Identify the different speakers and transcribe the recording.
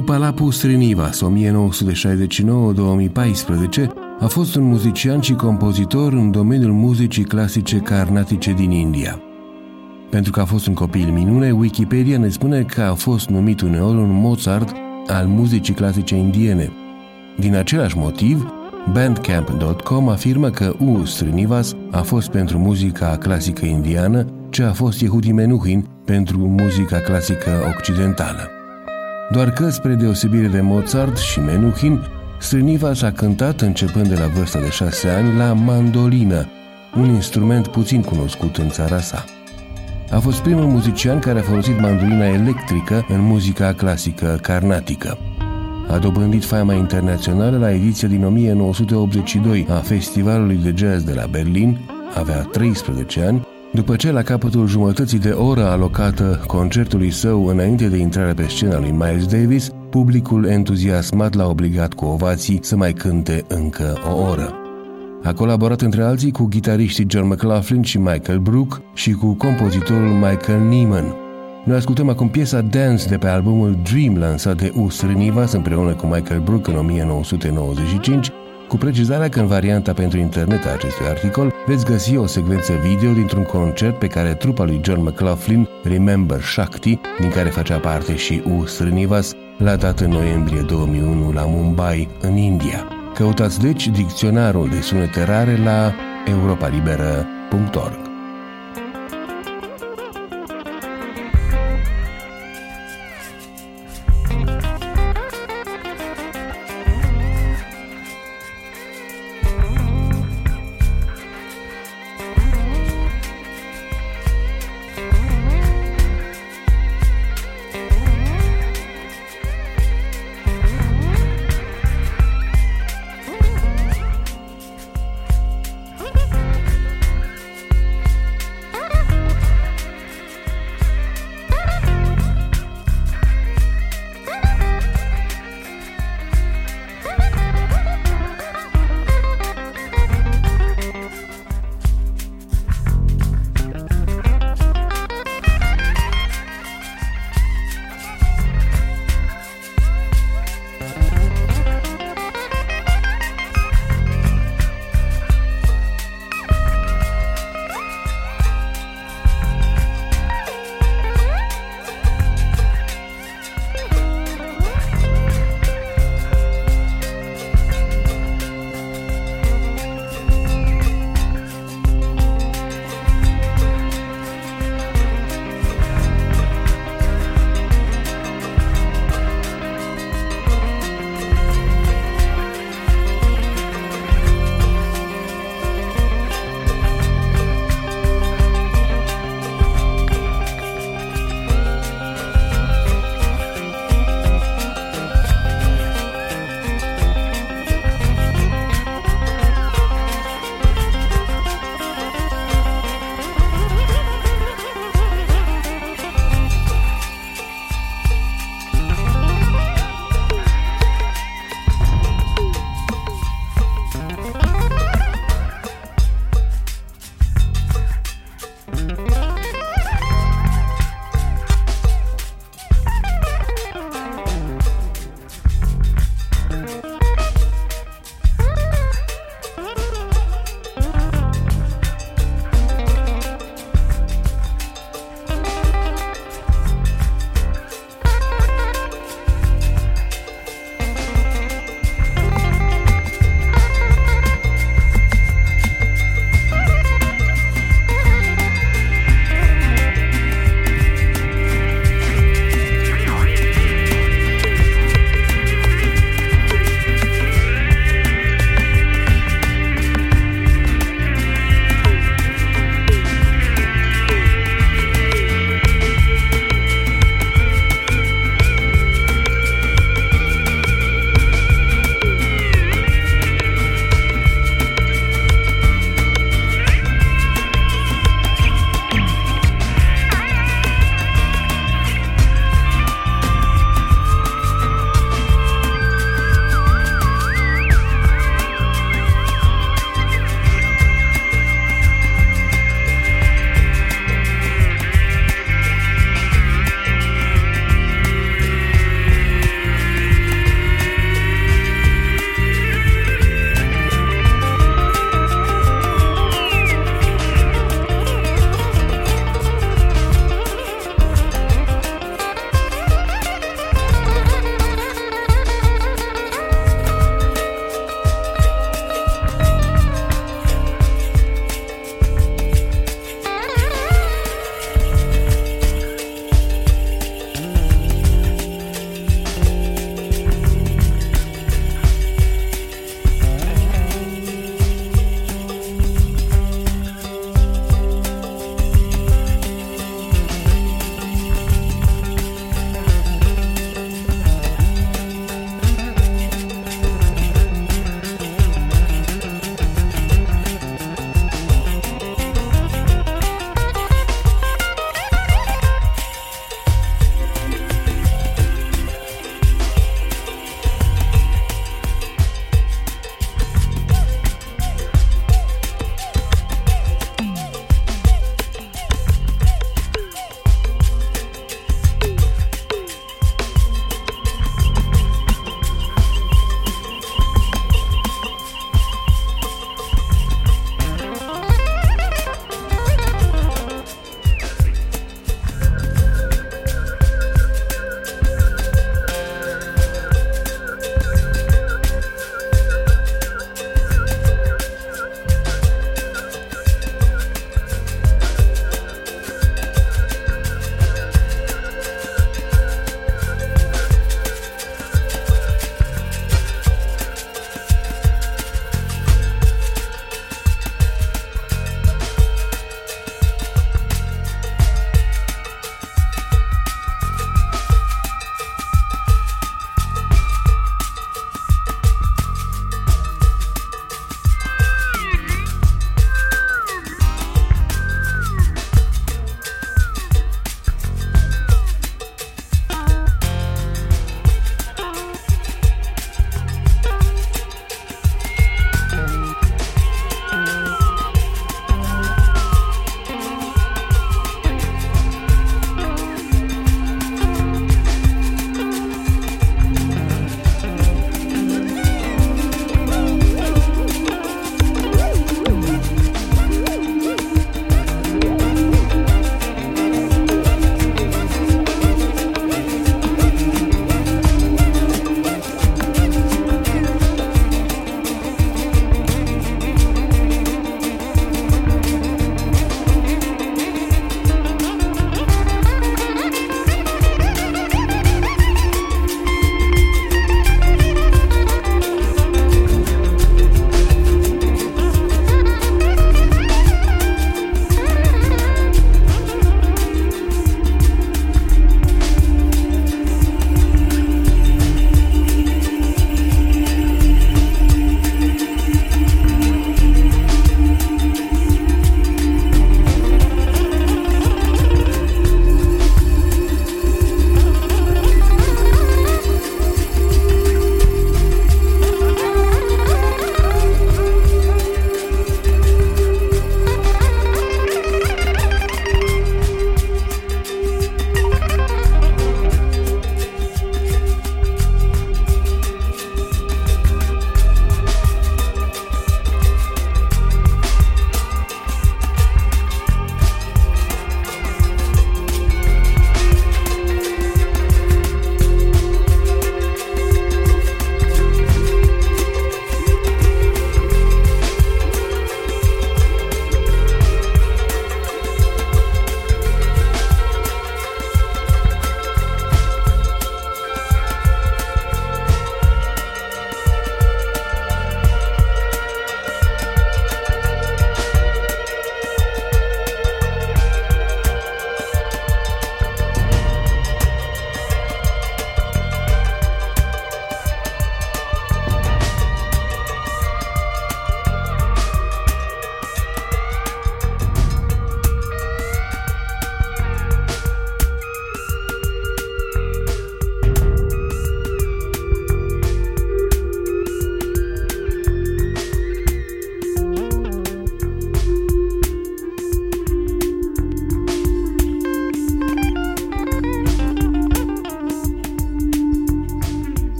Speaker 1: Upalapu Srinivas, 1969-2014, a fost un muzician și compozitor în domeniul muzicii clasice carnatice din India. Pentru că a fost un copil minune, Wikipedia ne spune că a fost numit uneori un Mozart al muzicii clasice indiene. Din același motiv, Bandcamp.com afirmă că U. Srinivas a fost pentru muzica clasică indiană ce a fost Yehudi Menuhin pentru muzica clasică occidentală. Doar că, spre deosebire de Mozart și Menuhin, Srinivas a cântat începând de la vârsta de șase ani la mandolină, un instrument puțin cunoscut în țara sa. A fost primul muzician care a folosit mandolina electrică în muzica clasică carnatică. A dobândit fama internațională la ediția din 1982 a Festivalului de Jazz de la Berlin, avea 13 ani, după ce la capătul jumătății de oră alocată concertului său înainte de intrarea pe scena lui Miles Davis, publicul entuziasmat l-a obligat cu ovații să mai cânte încă o oră. A colaborat între alții cu gitariștii John McLaughlin și Michael Brook și cu compozitorul Michael Neiman. Noi ascultăm acum piesa Dance de pe albumul Dream lansat de Us Renivas împreună cu Michael Brook în 1995, cu precizarea că în varianta pentru internet a acestui articol veți găsi o secvență video dintr-un concert pe care trupa lui John McLaughlin, Remember Shakti, din care facea parte și Us Renivas, l-a dat în noiembrie 2001 la Mumbai, în India. Căutați deci dicționarul de sunete rare la europalibera.org.